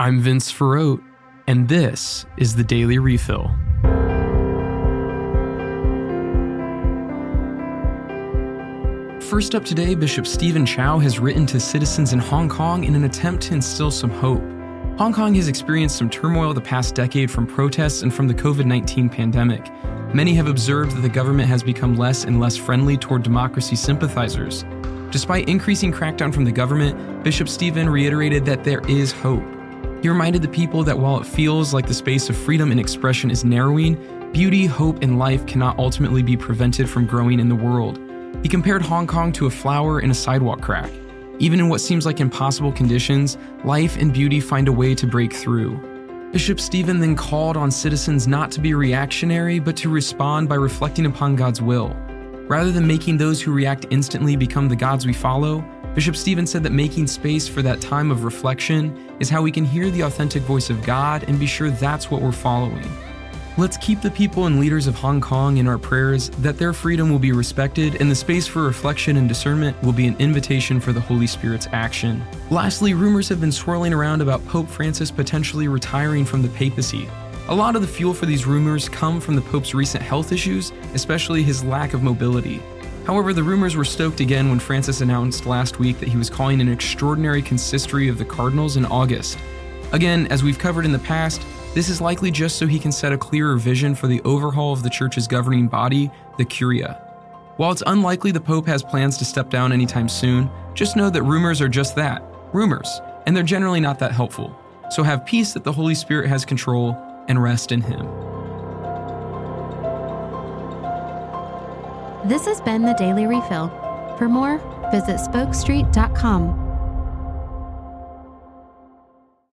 I'm Vince Ferrote, and this is the Daily Refill. First up today, Bishop Stephen Chow has written to citizens in Hong Kong in an attempt to instill some hope. Hong Kong has experienced some turmoil the past decade from protests and from the COVID 19 pandemic. Many have observed that the government has become less and less friendly toward democracy sympathizers. Despite increasing crackdown from the government, Bishop Stephen reiterated that there is hope. He reminded the people that while it feels like the space of freedom and expression is narrowing, beauty, hope, and life cannot ultimately be prevented from growing in the world. He compared Hong Kong to a flower in a sidewalk crack. Even in what seems like impossible conditions, life and beauty find a way to break through. Bishop Stephen then called on citizens not to be reactionary, but to respond by reflecting upon God's will. Rather than making those who react instantly become the gods we follow, Bishop Stephen said that making space for that time of reflection is how we can hear the authentic voice of God and be sure that's what we're following. Let's keep the people and leaders of Hong Kong in our prayers that their freedom will be respected and the space for reflection and discernment will be an invitation for the Holy Spirit's action. Lastly, rumors have been swirling around about Pope Francis potentially retiring from the papacy. A lot of the fuel for these rumors come from the Pope's recent health issues, especially his lack of mobility. However, the rumors were stoked again when Francis announced last week that he was calling an extraordinary consistory of the cardinals in August. Again, as we've covered in the past, this is likely just so he can set a clearer vision for the overhaul of the church's governing body, the Curia. While it's unlikely the Pope has plans to step down anytime soon, just know that rumors are just that rumors, and they're generally not that helpful. So have peace that the Holy Spirit has control and rest in Him. This has been the Daily Refill. For more, visit spokestreet.com.